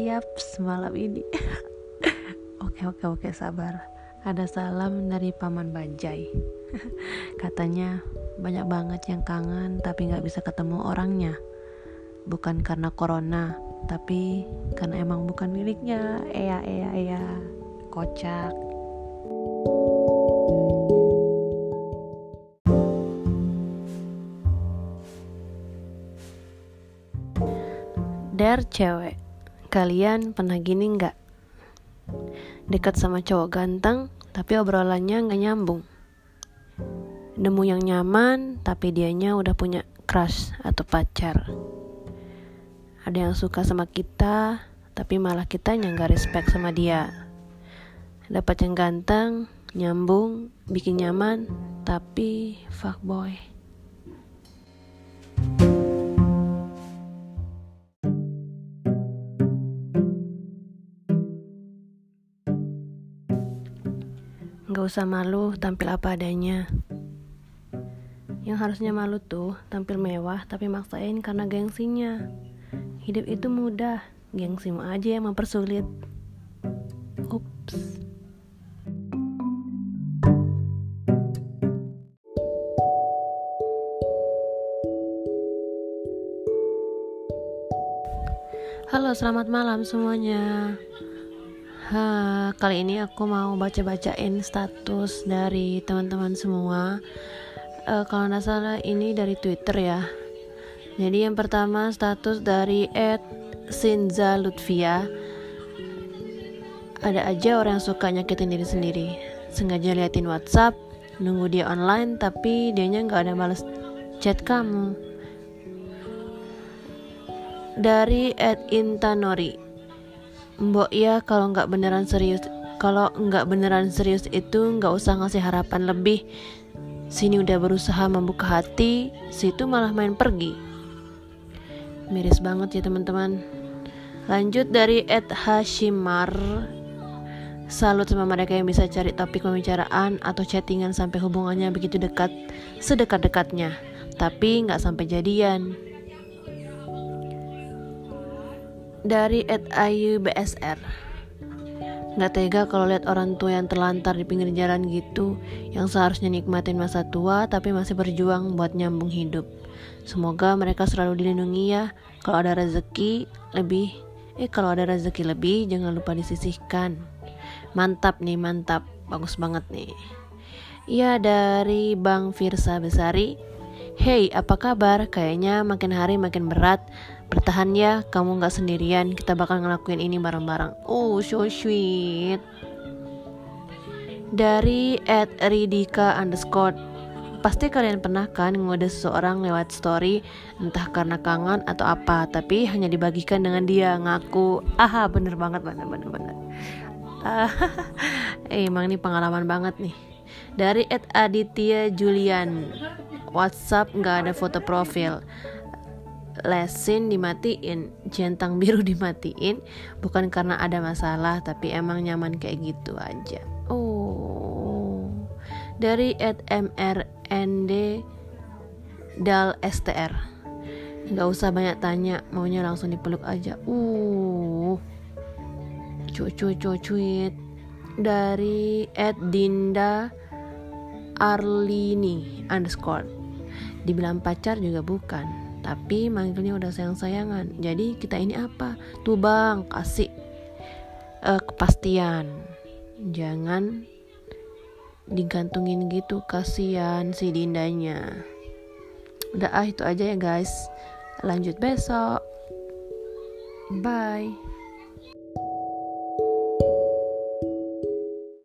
Yap, semalam ini. oke, oke, oke, sabar. Ada salam dari Paman Bajai. Katanya banyak banget yang kangen tapi nggak bisa ketemu orangnya. Bukan karena corona, tapi karena emang bukan miliknya. Ea, ea, ea. Kocak. Der cewek Kalian pernah gini nggak? Dekat sama cowok ganteng, tapi obrolannya nggak nyambung. Nemu yang nyaman, tapi dianya udah punya crush atau pacar. Ada yang suka sama kita, tapi malah kita yang nggak respect sama dia. Dapat yang ganteng, nyambung, bikin nyaman, tapi fuckboy. Gak usah malu tampil apa adanya. Yang harusnya malu tuh tampil mewah tapi maksain karena gengsinya. Hidup itu mudah, gengsimu aja yang mempersulit. Ups. Halo, selamat malam semuanya. Ha, kali ini aku mau baca-bacain status dari teman-teman semua. Uh, kalau nggak salah ini dari Twitter ya. Jadi yang pertama status dari Ed Sinza Lutfia. Ada aja orang yang suka nyakitin diri sendiri. Sengaja liatin WhatsApp, nunggu dia online tapi dianya nggak ada balas chat kamu. Dari Ed Intanori Mbok ya kalau nggak beneran serius kalau nggak beneran serius itu nggak usah ngasih harapan lebih. Sini udah berusaha membuka hati situ malah main pergi. Miris banget ya teman-teman. Lanjut dari Ed Hashimar. Salut sama mereka yang bisa cari topik pembicaraan atau chattingan sampai hubungannya begitu dekat sedekat-dekatnya. Tapi nggak sampai jadian dari Ed Ayu BSR Gak tega kalau lihat orang tua yang terlantar di pinggir jalan gitu Yang seharusnya nikmatin masa tua tapi masih berjuang buat nyambung hidup. Semoga mereka selalu dilindungi ya. Kalau ada rezeki lebih Eh kalau ada rezeki lebih jangan lupa disisihkan. Mantap nih mantap. Bagus banget nih. Iya dari Bang Firsa Besari Hey apa kabar? Kayaknya makin hari makin berat Bertahan ya, kamu gak sendirian. Kita bakal ngelakuin ini bareng-bareng. Oh, so sweet. Dari at Ridika underscore Pasti kalian pernah kan ngode seseorang lewat story Entah karena kangen atau apa Tapi hanya dibagikan dengan dia Ngaku Aha bener banget bener bener bener eh, Emang ini pengalaman banget nih Dari Ed Aditya Julian WhatsApp nggak ada foto profil. Lesin dimatiin, centang biru dimatiin, bukan karena ada masalah, tapi emang nyaman kayak gitu aja. Oh, dari @mrnd dal str, nggak usah banyak tanya, maunya langsung dipeluk aja. Uh, cucu cucuit. Dari @dinda Arlini underscore dibilang pacar juga bukan tapi manggilnya udah sayang-sayangan. Jadi kita ini apa? Tuh bang kasih uh, kepastian. Jangan digantungin gitu kasihan si dindanya. Udah ah itu aja ya guys. Lanjut besok. Bye